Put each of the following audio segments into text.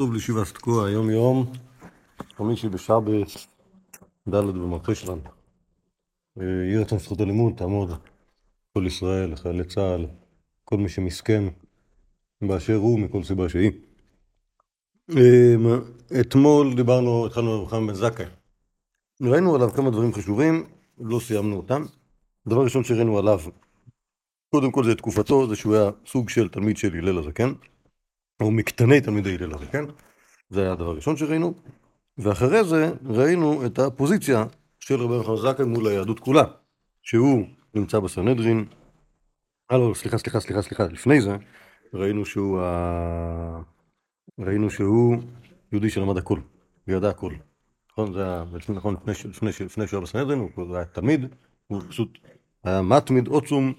טוב לישיבה תקוע, היום יום חמישי בשבס, ד' במרפא שלנו. אה, יהי רצון זכות הלימוד, תעמוד כל ישראל, חיילי צה"ל, כל מי שמסכן באשר הוא, מכל סיבה שהיא. אה, אתמול דיברנו, התחלנו על רוחם בן זכאי. ראינו עליו כמה דברים חשובים, לא סיימנו אותם. דבר ראשון שראינו עליו, קודם כל זה תקופתו, זה שהוא היה סוג של תלמיד של הלל הזקן. או מקטני תלמידי הלל הרי, כן? זה היה הדבר הראשון שראינו. ואחרי זה ראינו את הפוזיציה של רבי יוחנן זכאי מול היהדות כולה, שהוא נמצא בסנהדרין. אה לא, סליחה, סליחה, סליחה, סליחה, לפני זה ראינו שהוא ה... ראינו שהוא יהודי שלמד הכל, וידע הכל. נכון? זה היה, נכון, לפני, לפני, לפני שהוא היה בסנהדרין, הוא היה תלמיד, הוא פשוט היה מתמיד עוצום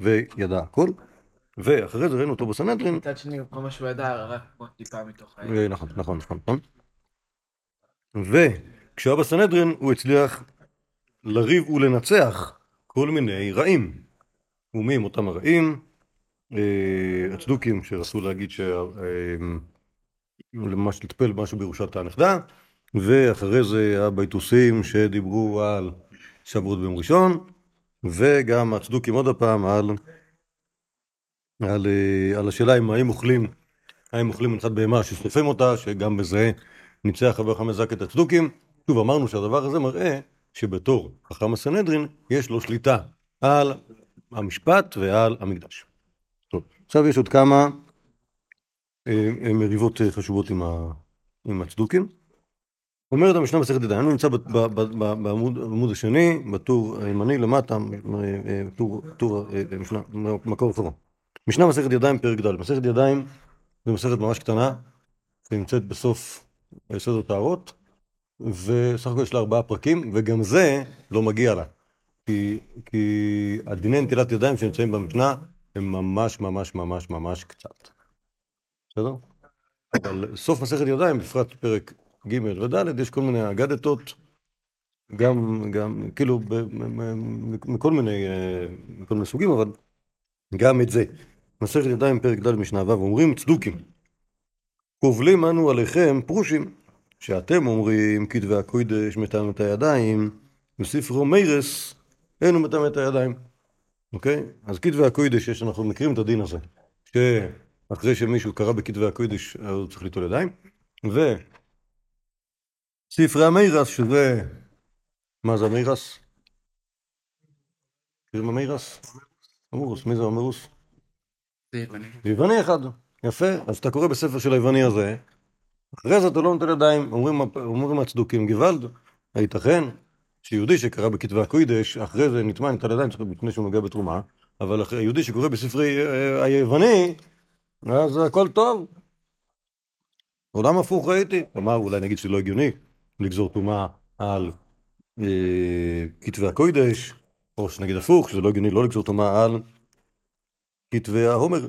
וידע הכל. ואחרי זה ראינו אותו בסנהדרין. מצד שני, כל מה שהוא ידע, רק עוד טיפה מתוך ה... אה, נכון, נכון, נכון, נכון. וכשהוא היה בסנהדרין, הוא הצליח לריב ולנצח כל מיני רעים. ומי הם אותם הרעים? אה, הצדוקים שרצו להגיד ש... אה, ממש לטפל במשהו בירושת הנכדה, ואחרי זה הבייטוסים שדיברו על שבועות ביום ראשון, וגם הצדוקים עוד הפעם על על, אה, על השאלה אם האם אוכלים, האם אוכלים מנחת בהמה ששורפים אותה, שגם בזה ניצח חבר חמאס זק את הצדוקים. שוב, אמרנו שהדבר הזה מראה שבתור חכם הסנהדרין יש לו שליטה על המשפט ועל המקדש. טוב, עכשיו יש עוד כמה אה, אה מריבות חשובות עם, ה, עם הצדוקים. אומרת המשנה מסכת ידיים, אני נמצא בעמוד השני, בטור הימני למטה, טור, משנה, מקור אחרון. משנה מסכת ידיים פרק ד', מסכת ידיים זו מסכת ממש קטנה, שנמצאת בסוף סדר טהרות, וסך הכל יש לה ארבעה פרקים, וגם זה לא מגיע לה. כי, כי הדיני נטילת ידיים שנמצאים במשנה הם ממש ממש ממש ממש קצת. בסדר? אבל סוף מסכת ידיים, בפרט פרק ג' וד', יש כל מיני אגדתות, גם, גם, כאילו, מכל מיני, אה, מכל מיני סוגים, אבל גם את זה. מסכת ידיים פרק ד' משנה ו' אומרים צדוקים קובלים אנו עליכם פרושים שאתם אומרים כתבי הקוידש מטעם את הידיים בספרו מיירס אין הוא מטעם את הידיים אוקיי? אז כתבי הקוידש יש אנחנו מכירים את הדין הזה שאחרי שמישהו קרא בכתבי הקוידש הוא צריך ליטול ידיים וספרי המיירס שזה מה זה המיירס? מכירים המיירס? אמורוס, מי זה אמורוס? זה יווני. יווני אחד, יפה. אז אתה קורא בספר של היווני הזה, אחרי זה אתה לא נותן ידיים, אומרים, אומרים הצדוקים גוואלד, הייתכן שיהודי שקרא בכתבי הקוידש, אחרי זה נטמע נטל ידיים לפני שהוא נוגע בתרומה, אבל יהודי שקורא בספרי אה, היווני, אז הכל טוב. עולם הפוך ראיתי. כלומר, אולי נגיד שזה לא הגיוני לגזור טומאה על אה, כתבי הקוידש, או שנגיד הפוך, שזה לא הגיוני לא לגזור טומאה על כתבי ההומר.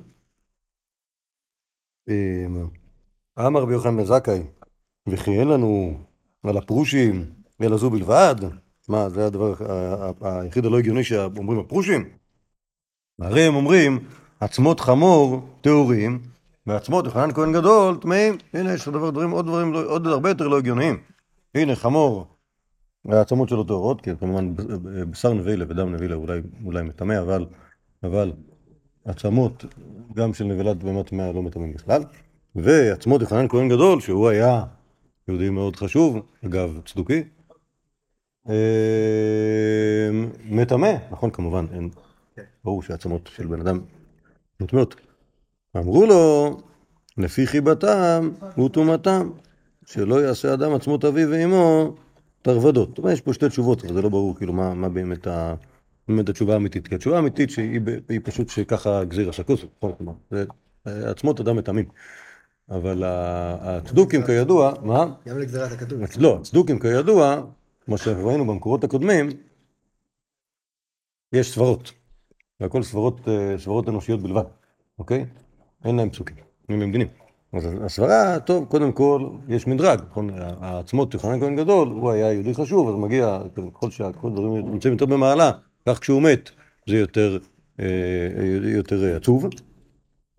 אמ, אמר רבי יוחנן זכאי, וכי אין לנו על הפרושים אלא זו בלבד? מה, זה הדבר היחיד הלא הגיוני שאומרים הפרושים? הרי הם אומרים, עצמות חמור טהורים, ועצמות יוחנן כהן גדול טמאים. הנה, יש דבר, דברים, עוד דברים, עוד הרבה יותר לא הגיוניים. הנה, חמור, העצמות שלו טהורות, כי כמובן בשר נבילה ודם נבילה אולי, אולי מטמא, אבל, אבל עצמות גם של נבלת בהמת מאה לא מטמאים בכלל, ועצמות יוחנן כהן גדול, שהוא היה יהודי מאוד חשוב, אגב צדוקי, אה, מטמא, נכון כמובן, אין, ברור שעצמות של בן אדם מטמאות. אמרו לו, לפי חיבתם וטומאתם, שלא יעשה אדם עצמות אביו ואמו תרבדות. זאת אומרת, יש פה שתי תשובות, אבל זה לא ברור כאילו מה, מה באמת ה... באמת התשובה האמיתית, כי התשובה האמיתית שהיא פשוט שככה גזיר השקוס, נכון, זה עצמות אדם מטעמים. אבל הצדוקים כידוע, מה? גם לגזירת הכתוב. לא, הצדוקים כידוע, כמו שראינו במקורות הקודמים, יש סברות. והכל סברות, אה, סברות אנושיות בלבד, אוקיי? אין להם פסוקים, אין להם דינים. אז הסברה, טוב, קודם כל, יש מדרג, נכון? העצמות יוחנן כהן גדול, הוא היה יהודי חשוב, אז מגיע, ככל שהדברים נמצאים יותר במעלה, כך כשהוא מת זה יותר, אה, יותר עצוב.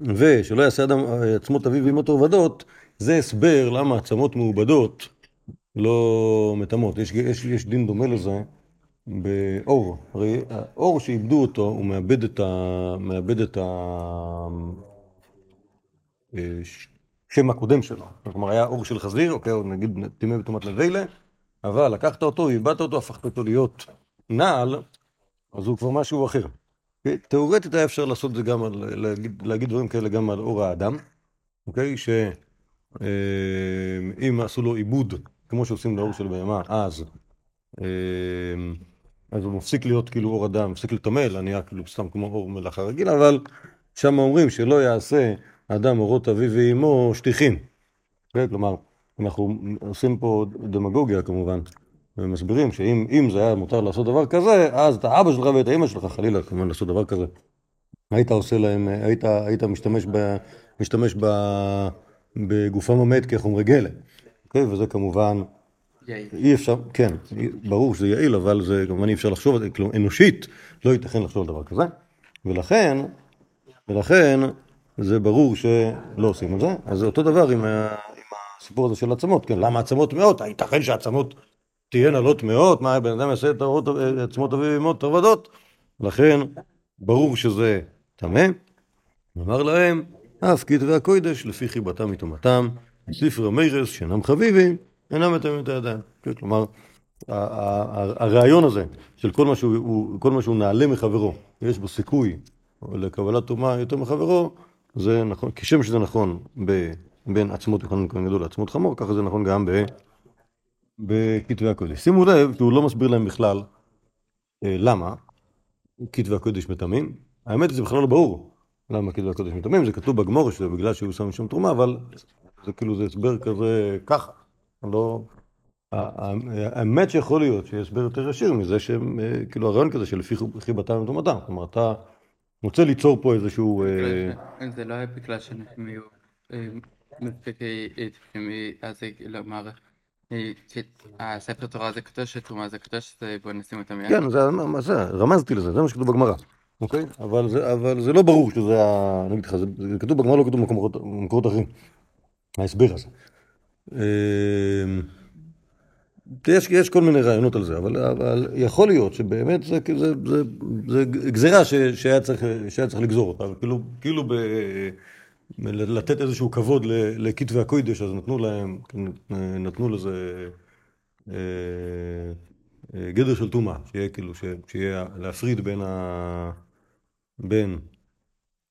ושלא יעשה אדם עצמות אביו ואמו תורבדות, זה הסבר למה עצמות מעובדות לא מטמאות. יש, יש, יש דין דומה לזה באור. הרי האור שאיבדו אותו, הוא מאבד את ה... מאבד את ה... אה, שם הקודם שלו. כלומר, היה אור של חזיר, אוקיי, או נגיד טימא בטומאת לבילה, אבל לקחת אותו, איבדת אותו, הפכת אותו להיות נעל, אז הוא כבר משהו אחר. תאורטית היה אפשר לעשות את זה גם על, להגיד, להגיד דברים כאלה גם על אור האדם, אוקיי? שאם עשו לו עיבוד, כמו שעושים לאור של בהמה, אז, אה, אז הוא מפסיק להיות כאילו אור אדם, מפסיק לטמא, אלא נהיה כאילו סתם כמו אור מלאכה רגיל, אבל שם אומרים שלא יעשה אדם אורות אביו ואמו שטיחים. כן? כלומר, אנחנו עושים פה דמגוגיה כמובן, ומסבירים שאם זה היה מותר לעשות דבר כזה, אז את האבא שלך ואת האמא שלך, חלילה, כמובן לעשות דבר כזה. היית עושה להם, היית, היית משתמש, ב, משתמש ב, בגופם המת כחומרי גלם. אוקיי? וזה כמובן, יעיל. אי אפשר, כן, ברור שזה יעיל, אבל זה כמובן אי אפשר לחשוב על זה, כלומר אנושית לא ייתכן לחשוב על דבר כזה. ולכן, ולכן, זה ברור שלא עושים את זה. אז זה אותו דבר עם, עם הסיפור הזה של עצמות, כן, למה עצמות טמאות? הייתכן שעצמות תהיינה לא טמאות? מה, בן אדם יעשה את עצמות אביו ואמות עבודות? לכן, ברור שזה טמא. אמר להם, אף כתבי הקודש לפי חיבתם מטומאתם, ספר המרס שאינם חביבים, אינם מטמאים את הידיים. כלומר, הרעיון הזה של כל מה שהוא, כל מה שהוא נעלה מחברו, יש בו סיכוי לקבלת טומאה יותר מחברו, זה נכון, כשם שזה נכון בין עצמות יוחנן כהן גדול לעצמות חמור, ככה זה נכון גם ב, בכתבי הקודש. שימו לב שהוא לא מסביר להם בכלל אה, למה כתבי הקודש מטמאים. האמת זה בכלל לא ברור למה כתבי הקודש מטמאים, זה כתוב בגמור שזה בגלל שהוא שם משום תרומה, אבל זה כאילו זה הסבר כזה ככה. לא... האמת שיכול להיות שיש הסבר יותר ישיר מזה שהם, אה, כאילו הרעיון כזה שלפי חיבתם ותרומתם. כלומר, אתה רוצה ליצור פה איזשהו... אה, זה לא היה בגלל שאנחנו יהיו אה, מספיק אז כלומר, הספר תורה זה קדוש, תרומה זה קדוש, בוא נשים אותם יחד. כן, זה, רמזתי לזה, זה מה שכתוב בגמרא. אוקיי? אבל זה, לא ברור שזה ה... אני אגיד לך, זה כתוב בגמרא, לא כתוב במקורות אחרים. ההסבר הזה. אמ, יש, יש כל מיני רעיונות על זה, אבל, אבל יכול להיות שבאמת זה, זה, זה, זה גזירה ש, שהיה, צריך, שהיה צריך לגזור אותה, כאילו, כאילו ב, לתת איזשהו כבוד לכתבי הקוידש, אז נתנו להם, נתנו לזה אה, אה, גדר של טומאה, שיהיה כאילו, שיהיה להפריד בין, ה, בין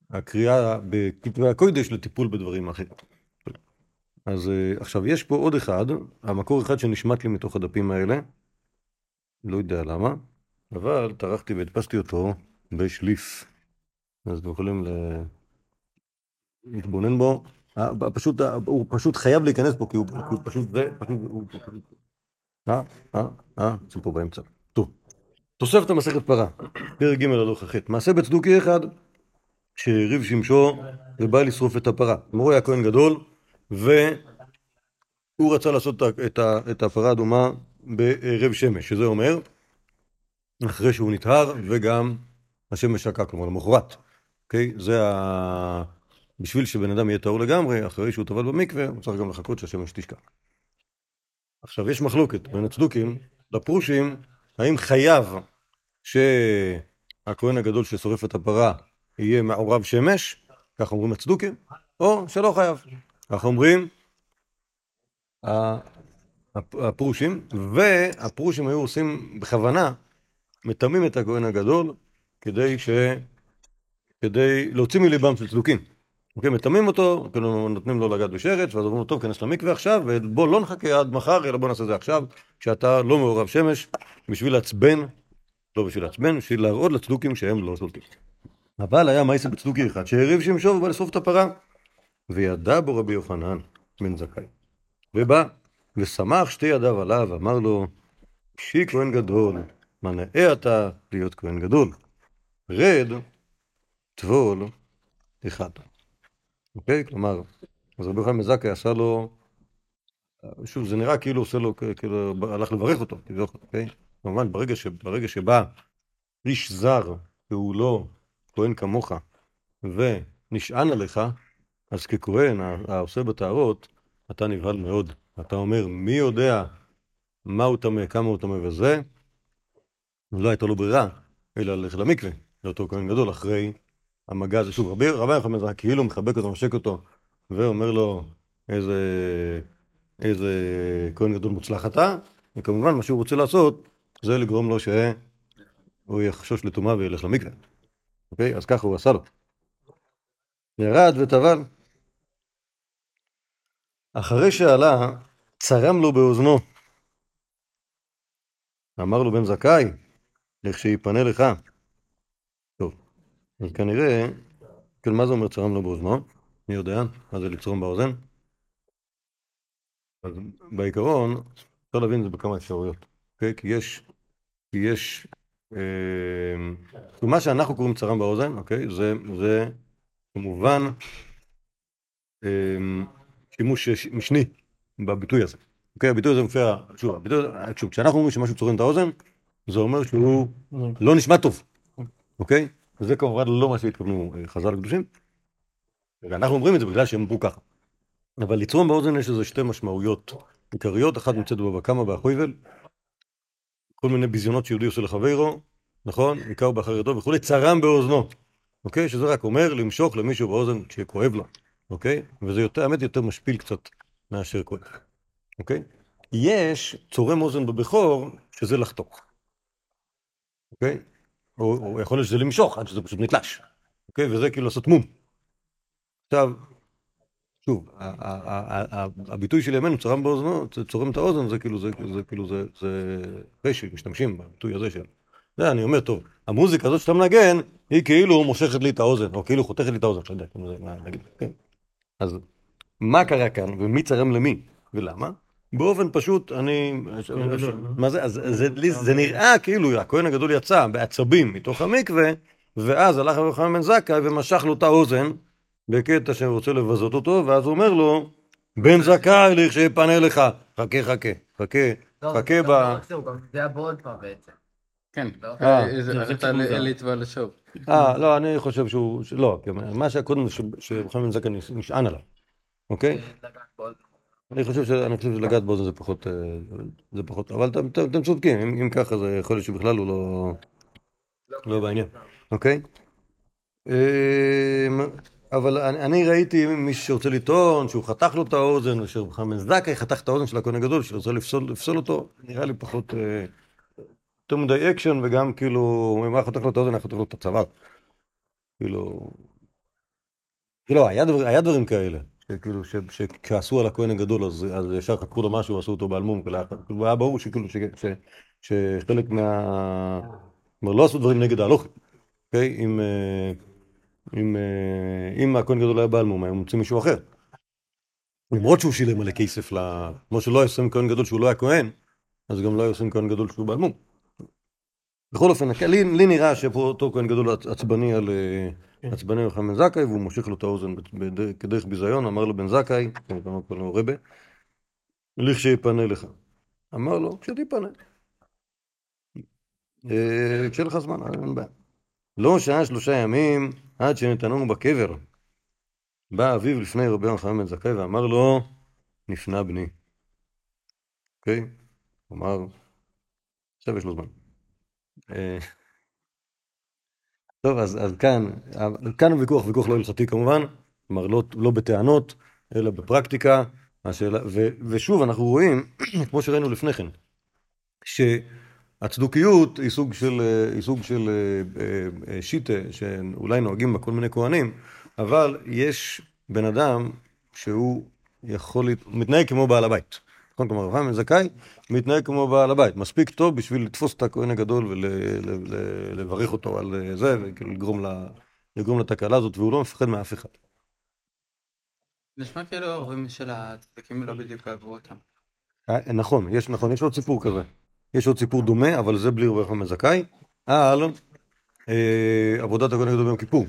הקריאה בכתבי הקוידש לטיפול בדברים אחרים. אז אה, עכשיו, יש פה עוד אחד, המקור אחד שנשמט לי מתוך הדפים האלה, לא יודע למה, אבל טרחתי והדפסתי אותו בשליף. אז אתם יכולים להתבונן בו. פשוט, הוא פשוט חייב להיכנס פה, כי הוא, פשוט זה, פשוט, הוא פשוט... אה, אה, אה, זה פה באמצע. טוב. תוספת המסכת פרה, פרק ג' הלוך הח' מעשה בצדוקי אחד, שהריב שמשו ובא לשרוף את הפרה. מורה היה כהן גדול, והוא רצה לעשות את הפרה האדומה בערב שמש, שזה אומר, אחרי שהוא נטהר וגם השמש שקע, כלומר למחרת. אוקיי? זה ה... בשביל שבן אדם יהיה טהור לגמרי, אחרי שהוא טבל במקווה, הוא צריך גם לחכות שהשמש תשקע. עכשיו, יש מחלוקת בין הצדוקים לפרושים, האם חייב שהכהן הגדול ששורף את הפרה יהיה מעורב שמש, כך אומרים הצדוקים, או שלא חייב. כך אומרים הפרושים, והפרושים היו עושים בכוונה, מטמאים את הכהן הגדול כדי ש... כדי להוציא מליבם של צדוקים. אוקיי, מטמאים אותו, כאילו נותנים לו לגעת בשרץ, ואז אומרים לו, טוב, כנס למקווה עכשיו, ובוא לא נחכה עד מחר, אלא בוא נעשה את זה עכשיו, כשאתה לא מעורב שמש, בשביל לעצבן, לא בשביל לעצבן, בשביל להראות לצדוקים שהם לא שולטים. אבל היה מייסל בצדוקי אחד שהריב שמשו ובא לשרוף את הפרה. וידע בו רבי יוחנן בן זכאי. ובא ושמח שתי ידיו עליו, אמר לו, אישי כהן גדול, מה נאה אתה להיות כהן גדול? רד, טבול, אחד. אוקיי? כלומר, אז רבי יוחנן זכאי עשה לו, שוב, זה נראה כאילו עושה לו, כאילו הלך לברך אותו, אוקיי? כמובן, ברגע, ש, ברגע שבא איש זר, והוא לא כהן כמוך, ונשען עליך, אז ככהן העושה בטהרות, אתה נבהל מאוד. אתה אומר, מי יודע מהו טמא, כמה הוא טמא וזה, לא הייתה לו ברירה, אלא ללכת למקווה, לאותו כהן גדול, אחרי המגע הזה. שוב, רבי רבי יוחנן זה כאילו מחבק אותו, משק אותו, ואומר לו, איזה, איזה כהן גדול מוצלח אתה, וכמובן מה שהוא רוצה לעשות, זה לגרום לו שהוא יחשוש לטומאה וילך למקווה. אוקיי? אז ככה הוא עשה לו. ירד וטבל. אחרי שעלה, צרם לו באוזנו. אמר לו בן זכאי, לכשיפנה לך. אז כנראה, כן, מה זה אומר צרם לו באוזנו? מי יודע? מה זה לצרום באוזן? אז בעיקרון, אפשר להבין את זה בכמה אפשרויות, אוקיי? כי יש, כי יש, אה, מה שאנחנו קוראים צרם באוזן, אוקיי? זה, זה כמובן אה, שימוש משני בביטוי הזה. אוקיי, הביטוי הזה מופיע, שוב, הביטוי, שוב, כשאנחנו אומרים שמשהו צורם את האוזן, זה אומר שהוא לא נשמע טוב, אוקיי? וזה כמובן לא מה שהתכוונו אה, חז"ל הקדושים. ואנחנו אומרים את זה בגלל שהם אמרו ככה. אבל לצרום באוזן יש לזה שתי משמעויות עיקריות, אחת נמצאת בבא קמא באחויבל, כל מיני ביזיונות שיהודי עושה לחברו, נכון? עיקר באחריתו וכולי, צרם באוזנו, אוקיי? שזה רק אומר למשוך למישהו באוזן כשכואב לו, אוקיי? וזה יותר, האמת יותר משפיל קצת מאשר כואב. אוקיי? יש צורם אוזן בבכור, שזה לחתוך. אוקיי? או, או יכול להיות שזה למשוך, עד שזה פשוט נתלש. אוקיי? וזה כאילו לעשות מום. עכשיו, שוב, הביטוי של ימינו, צורם באוזנו, צורם את האוזן, זה כאילו, זה, זה כאילו, זה, זה רשי, משתמשים בביטוי הזה של... זה, אני אומר, טוב, המוזיקה הזאת שאתה מנגן, היא כאילו מושכת לי את האוזן, או כאילו חותכת לי את האוזן, אתה יודע, כאילו, מה נגיד, כן. אז מה קרה כאן, ומי צרם למי, ולמה? באופן פשוט, אני... מה זה? אז זה נראה כאילו הכהן הגדול יצא בעצבים מתוך המקווה, ואז הלך רבי חנן בן זכאי ומשך לו את האוזן בקטע שהוא רוצה לבזות אותו, ואז הוא אומר לו, בן זכאי לכשיפנה לך, חכה חכה, חכה, לא, חכה ב... זה הבורד כבר בעצם. כן, אה, זה אתה ליטווה לשוב. אה, לא, אני חושב שהוא... לא, מה שהיה קודם שרבי חנן בן זכאי נשען עליו, אוקיי? אני חושב, שלגעת באוזן זה פחות, אה, זה פחות, אבל אתם, צודקים, אם, אם ככה זה יכול להיות שבכלל הוא לא, לא בעניין, אוקיי? אמ, אבל אני, ראיתי מישהו שרוצה לטעון שהוא חתך לו את האוזן, או שחמאס זכאי חתך את האוזן של הכהן הגדול, שרוצה לפסול, אותו, נראה לי פחות, אה, יותר מדי אקשן, וגם כאילו, מה חתך לו את האוזן, היה חתך לו את הצוואר. כאילו, כאילו, היה, היה דברים כאלה. שכאילו, שכעסו על הכהן הגדול, אז, אז ישר חקרו לו משהו, עשו אותו באלמום, כאילו היה ברור שכאילו, ש, ש, שחלק מה... כלומר, לא עשו דברים נגד ההלוכים, אוקיי? אם, אה, אם, אה, אם הכהן הגדול היה באלמום, היה מוצאים מישהו אחר. למרות שהוא שילם מלא כסף, ל... כמו שלא היה עושים כהן גדול שהוא לא היה כהן, אז גם לא היה עושים כהן גדול שהוא באלמום. בכל אופן, לי, לי נראה שפה אותו כהן גדול עצבני על... אה, כן. עצבני יוחנן בן זכאי, והוא מושך לו את האוזן כדרך ביזיון, אמר לו בן זכאי, כמובן קוראים לו רבה, לכשיפנה לך. אמר לו, כשתיפנה. אה, כשיהיה לך זמן, אין בעיה. לא שעה שלושה ימים עד שנתננו בקבר. בא אביו לפני רבי יוחנן בן זכאי ואמר לו, נפנה בני. אוקיי? אמר, עכשיו יש לו זמן. טוב, אז, אז כאן, כאן הוויכוח, ויכוח לא הלכתי כמובן, כלומר לא, לא בטענות, אלא בפרקטיקה. השאלה, ו, ושוב, אנחנו רואים, כמו שראינו לפני כן, שהצדוקיות היא סוג של, היא סוג של אה, אה, שיטה שאולי נוהגים בה כל מיני כהנים, אבל יש בן אדם שהוא יכול, מתנהג כמו בעל הבית. כלומר, רב זכאי מתנהג כמו בעל הבית, מספיק טוב בשביל לתפוס את הכהן הגדול ולברך אותו על זה, ולגרום לתקלה הזאת, והוא לא מפחד מאף אחד. נשמע כאילו ההורים של הצדקים לא בדיוק אהבו אותם. אה, נכון, יש נכון, יש עוד סיפור כזה. יש עוד סיפור דומה, אבל זה בלי רבי יוחנן זכאי, על אה, עבודת הכהן הגדול ביום כיפור,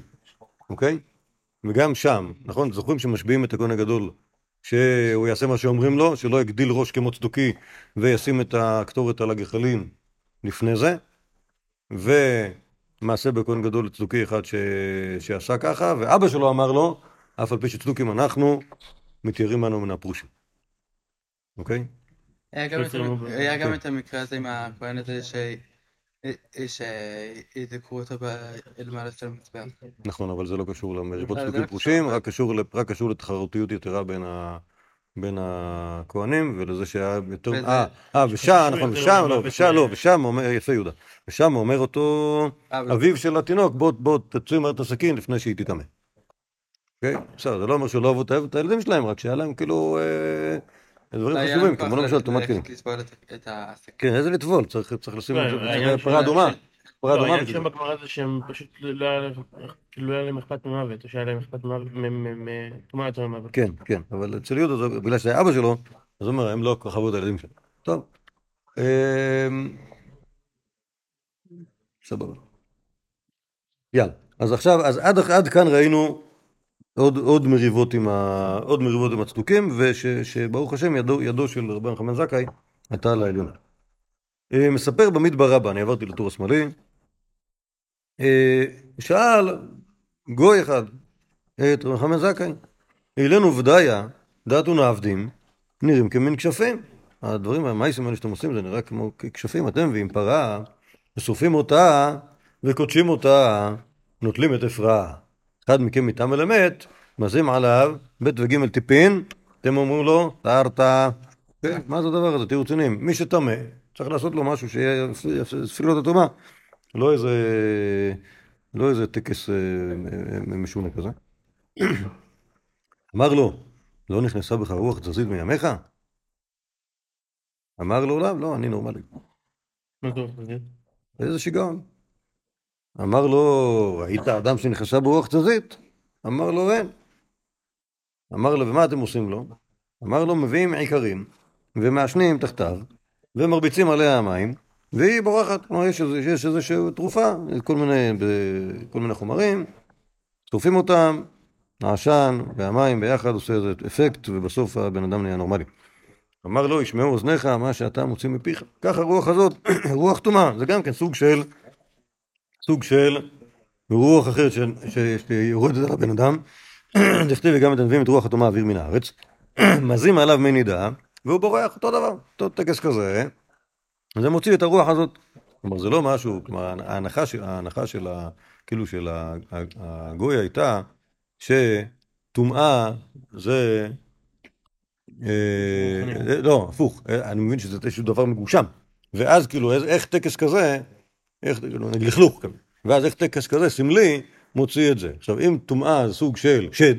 אוקיי? וגם שם, נכון? זוכרים שמשביעים את הכהן הגדול שהוא יעשה מה שאומרים לו, שלא יגדיל ראש כמו צדוקי וישים את הקטורת על הגחלים לפני זה, ומעשה בכהן גדול לצדוקי אחד ש... שעשה ככה, ואבא שלו אמר לו, אף על פי שצדוקים אנחנו, מתיירים בנו מן הפרושים. אוקיי? היה גם כן. את המקרה הזה עם הכהן הזה ש- שידקרו אותו ב- למעלה של המזבח. נכון, אבל זה לא קשור למריבות זה צדוקים לא פרושים, קשור. רק קשור ל- רק קשור לתחרותיות יתרה בין ה... בין הכהנים ולזה שהיה יותר... אה, אה, ושם, נכון, יותר ושם, לא, ושם, לא, ושם אומר, יפה יהודה, ושם אומר אותו אה, אביו של התינוק, בוא, בוא, תוציא מהר את הסכין לפני שהיא תטמא. אוקיי? בסדר, זה לא אומר שלא אהבו את את הילדים שלהם, רק שהיה להם כאילו אה, דברים חשובים, לנו כמו כוח למשל טומאת כלים. כן, איזה לטבול, צריך צריך לשים לא, פרה אדומה, פרה לא, אדומה. העניין. שם בגמרא זה שהם פשוט לא היה להם- כאילו לא היה להם אכפת ממוות, או שהיה להם אכפת ממוות, מטומאה יותר ממוות. כן, כן, אבל אצל יהודה, זה- בגלל שזה אבא שלו, אז הוא אומר, הם לא כל כך אהבו את הילדים שלהם. טוב. אמ, סבבה. יאללה. אז עכשיו, אז עד כאן ראינו עוד, עוד מריבות עם ה... עוד מריבות עם הצדוקים, ושברוך השם ידו, ידו של רבן חמן זכאי הייתה על העליונה. אה, מספר במדבר רבה, אני עברתי לטור השמאלי, אה, שאל גוי אחד את רבן חמן זכאי, אילנו ודיה, דעת ונעבדים, נראים כמין כשפים. הדברים, המייסים האלה שאתם עושים, זה נראה כמו כשפים. אתם מביאים פרה, ושורפים אותה, וקודשים אותה, נוטלים את אפרה. אחד מכם מטעם אל אמת, מזים עליו ב' וג' טיפין, אתם אומרים לו, טהרת. כן, מה זה הדבר הזה? תהיו רציניים. מי שטמא, צריך לעשות לו משהו שיפסיק לו את הטומאה. לא איזה, לא איזה טקס אה, משונה כזה. אמר לו, לא נכנסה בך רוח תזזית מימיך? אמר לו, לא, לא, אני נורמלי. איזה שיגעון. אמר לו, ראית אדם שנכנסה ברוח תזזית? אמר לו, אין. אמר לו, ומה אתם עושים לו? אמר לו, מביאים עיקרים, ומעשנים תחתיו, ומרביצים עליה המים, והיא בורחת. כלומר, יש, איזושהי תרופה, כל מיני, כל מיני חומרים, שורפים אותם, העשן והמים ביחד עושה איזה אפקט, ובסוף הבן אדם נהיה נורמלי. אמר לו, ישמעו אוזניך מה שאתה מוציא מפיך. ככה הרוח הזאת, רוח טומאה, זה גם כן סוג של, סוג של רוח אחרת שיורדת על הבן אדם. דכתיב וגם את הנביאים את רוח הטומאה אוויר מן הארץ. מזים עליו מי נידה, והוא בורח אותו דבר, אותו טקס כזה. זה מוציא את הרוח הזאת. כלומר, זה לא משהו, כלומר, ההנחה של, ההנחה של ה... כאילו של הגוי הייתה שטומאה זה... אה, לא, הפוך, אה, אני מבין שזה איזשהו דבר מגושם. ואז כאילו, איך טקס כזה, איך, כאילו, לכלוך, כזה. ואז איך טקס כזה, סמלי, מוציא את זה. עכשיו, אם טומאה זה סוג של שד,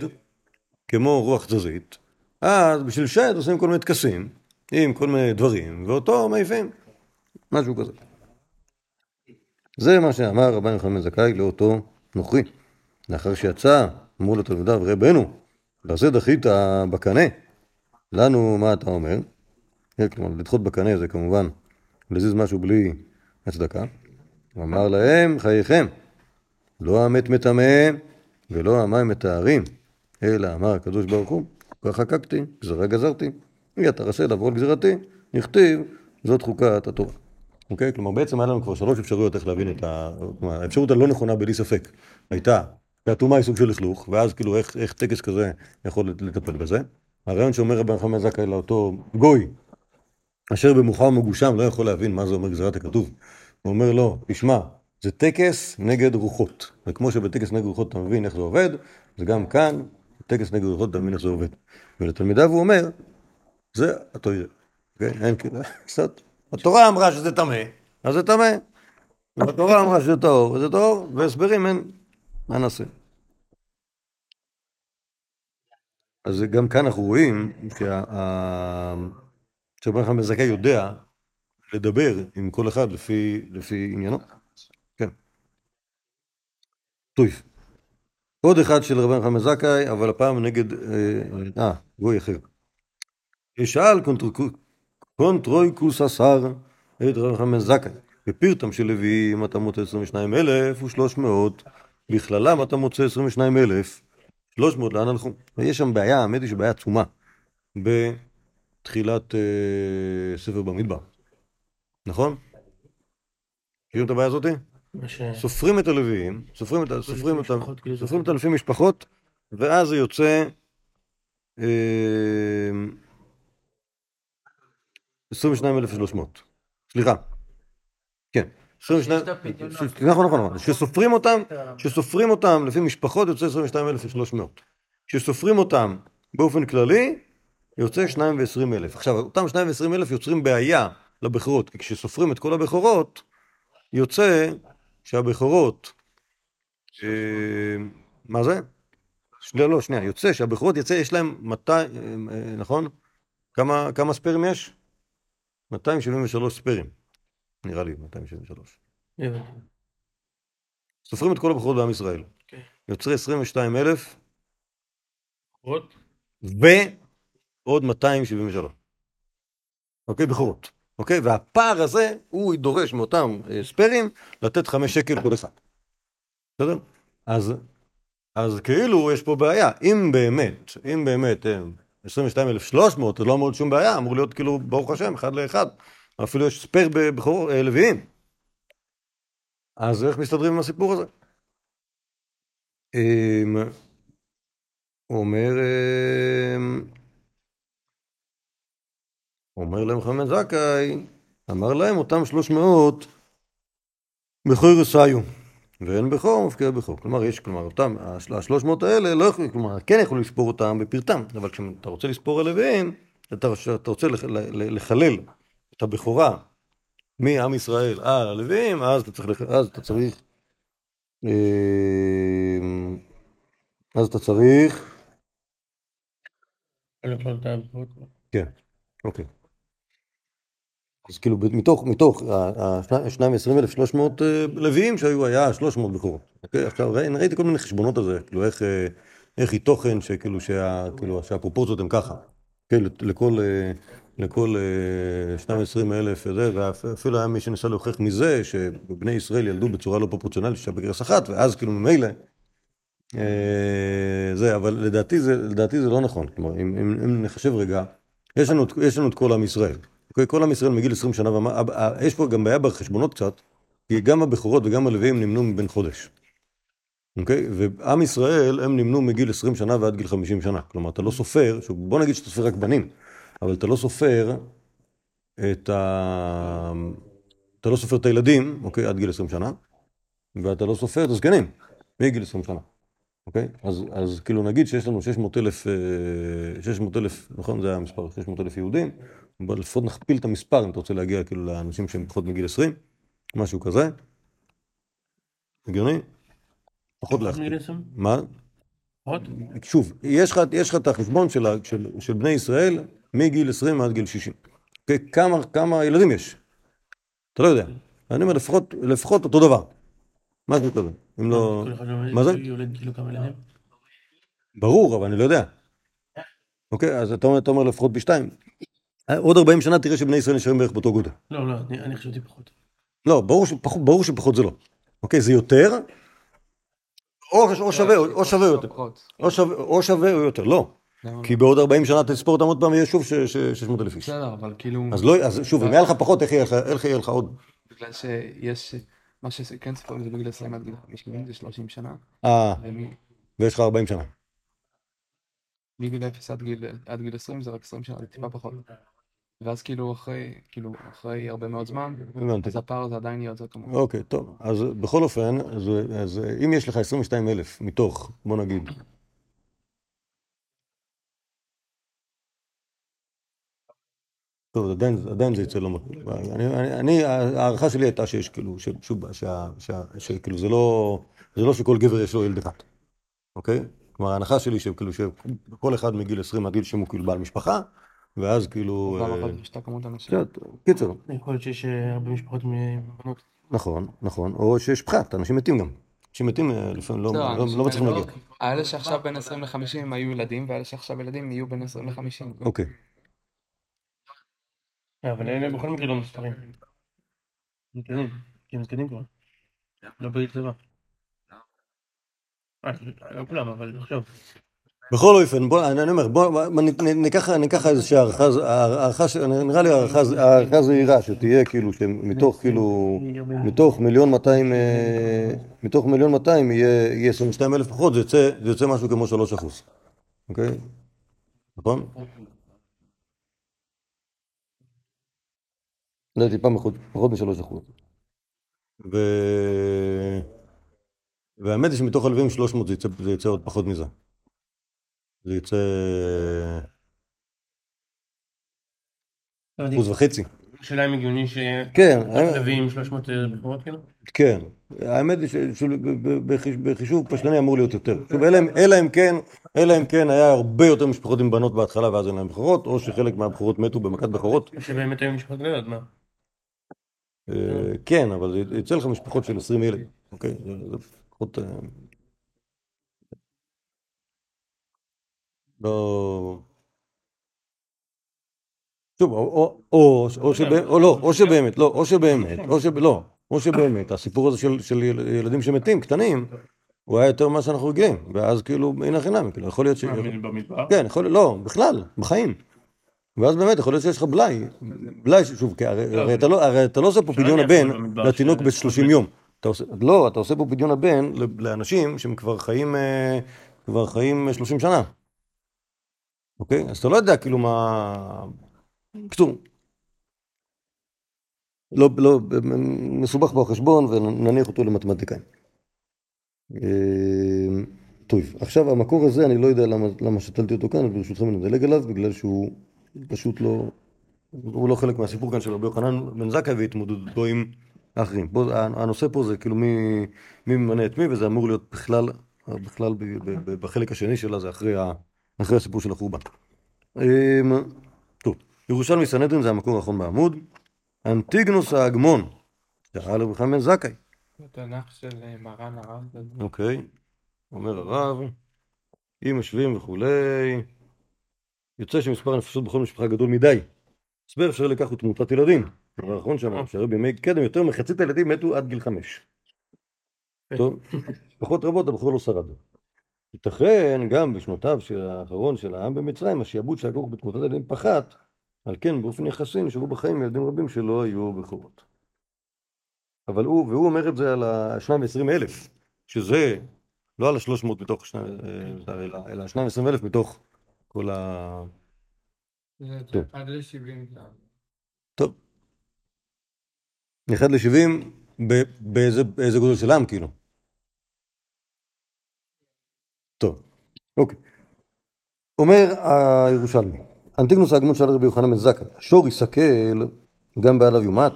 כמו רוח תזזית, אז בשביל שד עושים כל מיני טקסים, עם כל מיני דברים, ואותו מעיפים. משהו כזה. זה מה שאמר רבן יוחנן זכאי לאותו נוכרי. לאחר שיצא, אמרו לתלמידיו, רבנו, לזה דחית בקנה. לנו, מה אתה אומר? כן, כלומר, לדחות בקנה זה כמובן להזיז משהו בלי הצדקה. הוא אמר להם, חייכם, לא המת מטמא ולא המים מטהרים, אלא אמר הקדוש ברוך הוא, כך חקקתי, גזרה גזרתי, רשאי לעבור על גזירתי, נכתיב, זאת חוקת התורה. אוקיי? כלומר, בעצם היה לנו כבר שלוש אפשרויות איך להבין את ה... כלומר, האפשרות הלא נכונה בלי ספק הייתה שהטומאה היא סוג של לכלוך, ואז כאילו איך, איך טקס כזה יכול לטפל בזה. הרעיון שאומר רבי נחמן זכאי לאותו גוי, אשר במוחם מגושם לא יכול להבין מה זה אומר גזירת הכתוב. הוא אומר לו, תשמע, זה טקס נגד רוחות. וכמו שבטקס נגד רוחות אתה מבין איך זה עובד, זה גם כאן, טקס נגד רוחות אתה מבין איך זה עובד. ולתלמידיו הוא אומר, זה התוירה. כן? אין כאילו, קצת. התורה אמרה שזה טמא, אז זה טמא. והתורה אמרה שזה טהור, וזה טהור, והסברים אין, מה נעשה? אז גם כאן אנחנו רואים שה- שרבן חמאל זכאי יודע לדבר עם כל אחד לפי, לפי עניינו. כן. טוב. עוד אחד של רבן חמאל זכאי, אבל הפעם נגד, אה, אה, גוי אחר. שאל קונטרויקוס השר את רבן חמאל זכאי. בפירתם של לוויים אתה מוצא 22,300, בכללם אתה מוצא 22,300, לאן הלכו? ויש שם בעיה, האמת היא שבעיה עצומה, בתחילת אה, ספר במדבר, נכון? מכירים את הבעיה הזאתי? סופרים את הלוויים, סופרים את, סופרים את, ה- משפחות, כאילו, סופרים את אלפי משפחות, ואז זה יוצא, אה, 22,300. סליחה. כן. 22... יש את הפדיונות. ש- נכון, נכון, נכון. שסופרים אותם, שסופרים אותם לפי משפחות יוצא 22,300. כשסופרים אותם באופן כללי, יוצא 2 ו-20 אלף. עכשיו, אותם 2 ו-20 אלף יוצרים בעיה לבכורות, כי כשסופרים את כל הבכורות, יוצא שהבכורות... אה, מה זה? שנייה, לא, שנייה. יוצא שהבכורות יוצא, יש להם 200, אה, נכון? כמה, כמה ספיירים יש? 273 ספיירים. נראה לי 273. הבנתי. סופרים את כל הבכורות בעם ישראל. אוקיי. יוצא 22 אלף עוד? ועוד 273. אוקיי? בכורות. אוקיי? והפער הזה, הוא דורש מאותם אה, ספיירים לתת חמש שקל כל אחד. בסדר? אז, אז כאילו יש פה בעיה. אם באמת, אם באמת אה, 22,300, זה לא אמור להיות שום בעיה, אמור להיות כאילו, ברוך השם, אחד לאחד. אפילו יש ספייר בבכור אה, לוויים. אז איך מסתדרים עם הסיפור הזה? אמ, הוא אומר, אמ, אומר להם חמד זכאי, אמר להם אותם שלוש מאות בכור יסעיו, ואין בכור מפקיע בכור. כלומר, יש, כלומר, אותם, השל- השלוש מאות האלה, לא יכולים, כלומר, כן יכולים לספור אותם בפרטם, אבל כשאתה רוצה לספור הלוויים, אתה, אתה רוצה לח- לחלל את הבכורה מעם ישראל על הלוויים, אז אתה צריך, אז אתה צריך, אמ, אז אתה צריך, יכול. כן, אוקיי. אז כאילו מתוך, מתוך השניים ועשרים אלף שלוש מאות אה, לוויים שהיו, היה שלוש מאות בכורות. אוקיי? עכשיו ראי- ראיתי כל מיני חשבונות על זה, כאילו איך, אה, איך היא תוכן שכאילו שה, כאילו, שהפרופורציות הן ככה. כן, לכל, אה, לכל אה, שניים ועשרים אלף וזה, ואפילו היה מי שניסה להוכיח מזה שבני ישראל ילדו בצורה לא פרופורציונלית, שהיה בגרס אחת, ואז כאילו ממילא אה, זה, אבל לדעתי זה, לדעתי זה לא נכון. כלומר, אם, אם, אם נחשב רגע, יש לנו, יש לנו את כל עם ישראל. אוקיי? כל עם ישראל מגיל 20 שנה ומעלה, אה, יש פה גם בעיה בחשבונות קצת, כי גם הבכורות וגם הלוויים נמנו מבן חודש. אוקיי? ועם ישראל, הם נמנו מגיל 20 שנה ועד גיל 50 שנה. כלומר, אתה לא סופר, בוא נגיד שאתה סופר רק בנים, אבל אתה לא סופר את ה... אתה לא סופר את הילדים, אוקיי? עד גיל 20 שנה, ואתה לא סופר את הזקנים, מגיל 20 שנה. אוקיי? אז, אז כאילו נגיד שיש לנו 600 אלף, אה, 600 אלף, נכון? זה המספר, 600 אלף יהודים. בוא לפחות נכפיל את המספר אם אתה רוצה להגיע כאילו לאנשים שהם פחות מגיל 20, משהו כזה. הגיוני? פחות להכפיל. מה? עוד? שוב, יש לך, יש לך את החשבון של, של, של בני ישראל מגיל 20 עד גיל 60. אוקיי? כמה, כמה ילדים יש? אתה לא יודע. אני אומר לפחות, לפחות אותו דבר. משהו כזה. אם לא... מה זה? כאילו? ברור, אבל אני לא יודע. אוקיי, אז אתה אומר לפחות פי שתיים. עוד 40 שנה תראה שבני ישראל נשארים בערך באותו גודל. לא, לא, אני אני חשבתי פחות. לא, ברור שפחות, ברור שפחות זה לא. אוקיי, זה יותר, או, או שווה, או שווה יותר. פחות. או שווה, או שווה או יותר, לא. למה כי בעוד 40 שנה תספור אותם עוד פעם ויהיה שוב 600 אלף איש. בסדר, אבל כאילו... אז לא, אז שוב, אם היה לך פחות, איך יהיה לך- יהיה עוד? בגלל שיש... מה שכן ספורים זה 20 עד גיל 50 זה 30 שנה. אה, ויש לך 40 שנה. מגיל 0 עד גיל, עד גיל 20 זה רק 20 שנה, זה טיפה פחות. ואז כאילו אחרי, כאילו אחרי הרבה מאוד זמן, הבנתי. אז הפער הזה עדיין יהיה יותר כמובן. אוקיי, טוב. אז בכל אופן, אז, אז אם יש לך 22 אלף מתוך, בוא נגיד, טוב, עדיין, עדיין זה יצא לא מתאים. אני, אני, אני, ההערכה שלי הייתה שיש כאילו, ש- שוב, שכאילו זה לא, זה לא שכל גבר יש לו ילד אחד, אוקיי? כלומר, ההנחה שלי שכאילו שכל אחד מגיל 20 עד גיל 60 הוא כאילו בעל משפחה, ואז כאילו... פעם אחת יש את הכמות אנשים. בסדר, קיצר, יכול להיות שיש אה, הרבה משפחות מבנות. נכון, נכון, או שיש פחת, אנשים מתים גם. אנשים מתים אה, לפעמים לא, לא, האנשים לא מצליחים להגיע. האלה שעכשיו בין 20 ל-50 היו ילדים, ואלה שעכשיו ילדים יהיו בין 20 ל-50. אוקיי. אה, אבל אלה בכל מקרה לא מספרים. זקנים, כי הם זקנים כבר. לא צבא. אה, לא כולם, אבל עכשיו. בכל אופן, בוא, אני אומר, בוא, ניקח, ניקח איזושהי הערכה, נראה לי הערכה, זהירה, שתהיה כאילו, שמתוך כאילו, מתוך מיליון מאתיים, אה, מתוך מיליון מאתיים יהיה, יהיה 22 אלף פחות, זה יוצא, זה יוצא משהו כמו 3 אחוז, אוקיי? נכון? זה טיפה פחות, פחות משלוש אחוז. ו... והאמת היא שמתוך הלווים 300 זה יצא, זה יצא עוד פחות מזה. זה יצא אחוז וחצי. השאלה אם הגיוני כן, שלווים 300 בחורות כאילו? כן. האמת היא שבחישוב פשטני אמור להיות יותר. אלא אם- כן, אלא אם כן היה הרבה יותר משפחות עם בנות בהתחלה ואז אין להם בכורות, או שחלק מהבכורות מתו במכת בכורות. או שבאמת היו משפחות גדולות, מה? אה, כן, אבל יצא לך משפחות של 20 ילד, אוקיי? זה- זה פחות... לא... שוב, או, או, או, או, שבא, או לא, או שבאמת, לא, או שבאמת, או שב... לא, או שבאמת, הסיפור הזה של, של יל- ילדים שמתים, קטנים, הוא היה יותר ממה שאנחנו רגילים, ואז כאילו, הנה חינם, כאילו, יכול להיות ש... במדבר? כן, יכול להיות, לא, בכלל, בחיים. ואז באמת יכול להיות שיש לך בלאי, בלאי, שוב, הרי, אתה לא, הרי אתה לא עושה פה פדיון הבן לתינוק ש- ב-30 יום. לא, אתה עושה פה פדיון הבן לאנשים שהם כבר חיים, אה, כבר חיים אה, 30 שנה. אוקיי? אז אתה לא יודע כאילו מה... בקיצור. לא, לא, מסובך בו החשבון ונניח אותו למתמטיקאים. אה, טוב, עכשיו המקור הזה, אני לא יודע למה, למה שתלתי אותו כאן, ברשותכם אני מדלג עליו, בגלל שהוא פשוט לא, הוא לא חלק מהסיפור כאן של רבי יוחנן בן זכאי והתמודדותו עם האחרים. פה, הנושא פה זה כאילו מי, מי ממנה את מי, וזה אמור להיות בכלל, בכלל בחלק השני שלה, זה אחרי, ה, אחרי הסיפור של החורבן. אמ, טוב, ירושלמי סנהדרין זה המקור האחרון בעמוד. אנטיגנוס האגמון, שאל רבי בן זכאי. התנ"ך של אה, מרן הרב. אוקיי, אומר הרב, אם משווים וכולי, יוצא שמספר הנפשות בכל משפחה גדול מדי. הסבר אפשר לכך הוא תמותת ילדים. הדבר האחרון שאמר, שהרי בימי קדם יותר מחצית הילדים מתו עד גיל חמש. טוב, משפחות רבות הבחור לא שרד. ייתכן גם בשנותיו של האחרון של העם במצרים, השעבוד שהיה כרוך בתמותת הילדים פחת, על כן באופן יחסי נשארו בחיים ילדים רבים שלא היו בכורות. אבל הוא, והוא אומר את זה על השניים ועשרים אלף, שזה לא על השלוש מאות מתוך שניים, אה, אלא, השניים ועשרים אלף מתוך כל ה... טוב. עד ל-70. טוב. אחד לשבעים, באיזה גודל של עם, כאילו. טוב, אוקיי. אומר הירושלמי, אנטיגנוס ההגמון שאל רבי יוחנן בן זכאי, השור יסכל, גם בעליו יומת.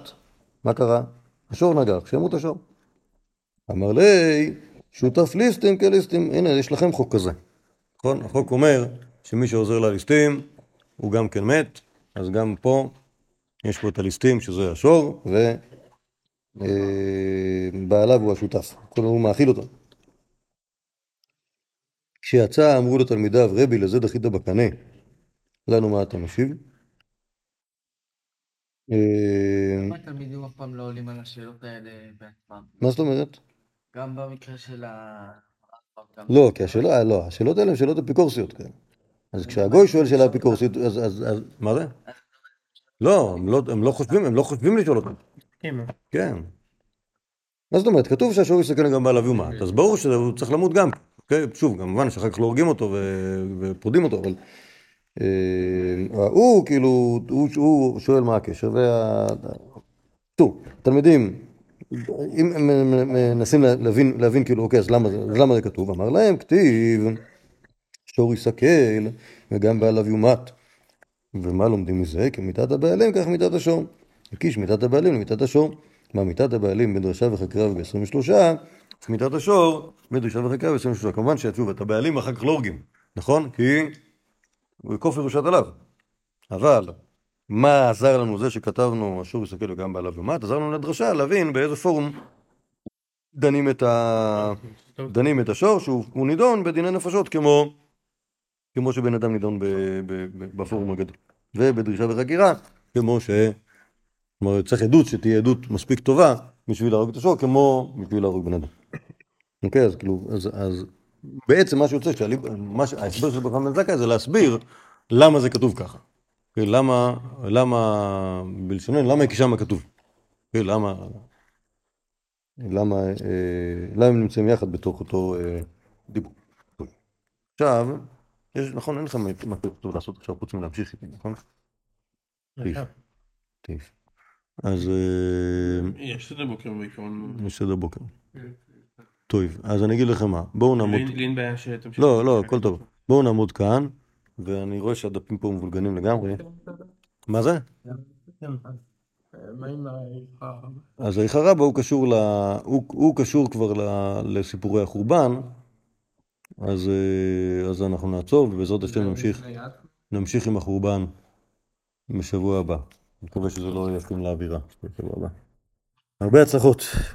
מה קרה? השור נגח, שימות השור. אמר לי, שותף ליסטים כליסטים, הנה, יש לכם חוק כזה. נכון? החוק אומר שמי שעוזר לליסטים, הוא גם כן מת, אז גם פה יש פה את הליסטים, שזה השור, ובעליו הוא השותף. כלומר, הוא מאכיל אותו. כשיצא אמרו לתלמידיו, רבי, לזה דחית בקנה, לנו מה אתה משיב? אה, למה התלמידים אף פעם לא עולים על השאלות האלה בעצמם? מה זאת אומרת? גם במקרה של ה... לא, כי השאלה, לא, השאלות האלה הן שאלות אפיקורסיות כאלה. אז כשהגוי שואל שאלה אפיקורסית, אז, אז, אז, מה זה? לא, הם לא, הם לא חושבים, הם לא חושבים לשאול אותם. כן, כן. מה זאת אומרת? כתוב שהשור יסתכל גם בעליו יומת, אז ברור שהוא צריך למות גם. אוקיי? שוב, כמובן שאחר כך לא הורגים אותו ו- ופרודים אותו, אבל... אה, הוא כאילו, הוא, שואל מה הקשר, וה... טוב, תלמידים, אם הם מנסים להבין, להבין כאילו, אוקיי, אז למה, למה זה כתוב? אמר להם, כתיב, שור יסכל וגם בעליו יומת. ומה לומדים מזה? כי מיתת הבעלים כך מיתת השור. הקיש מיתת הבעלים למיתת השור. מה מיתת הבעלים בדרשה וחקירה וב-23, מיתת השור בדרשה וחקירה וב-23. כמובן ששוב, את הבעלים אחר כך לא הורגים, נכון? כי הוא יקוף ירושת עליו. אבל מה עזר לנו זה שכתבנו השור יסתכל וגם בעליו יומת? עזר לנו לדרשה להבין באיזה פורום דנים את, ה... דנים את השור, שהוא הוא נידון בדיני נפשות כמו, כמו שבן אדם נידון ב... ב... ב... בפורום הגדול. ובדרישה וחקירה, כמו ש... כלומר, צריך עדות שתהיה עדות מספיק טובה בשביל להרוג את השור, כמו בשביל להרוג בן אדם. אוקיי, אז כאילו, אז, אז בעצם מה שיוצא, שהליב- מה ש- ההסבר של ברכה בן זכאי זה להסביר למה זה כתוב ככה. אוקיי, למה, למה, בלשוננו, למה כי שמה כתוב. אוקיי, למה, למה, אה, למה הם נמצאים יחד בתוך אותו אה, דיבור. טוב. עכשיו, יש, נכון, אין לכם מה טוב לעשות עכשיו חוץ מלהמשיך איתי, נכון? אז אה, יש סדר בוקר בעיקרון. יש סדר בוקר. טוב, אז אני אגיד לכם מה, בואו נעמוד... לי לי אין בעיה שתמשיך. לא, לא, הכל טוב. בואו נעמוד כאן, ואני רואה שהדפים פה מבולגנים לגמרי. מה זה? אז האיכה רבא הוא קשור, ל... הוא, הוא קשור כבר ל... לסיפורי החורבן, אז, אה, אז אנחנו נעצור, ובעזרת השם נמשיך, נמשיך עם החורבן בשבוע הבא. אני מקווה שזה לא ישים לאווירה בשבוע הבא. הרבה הצלחות.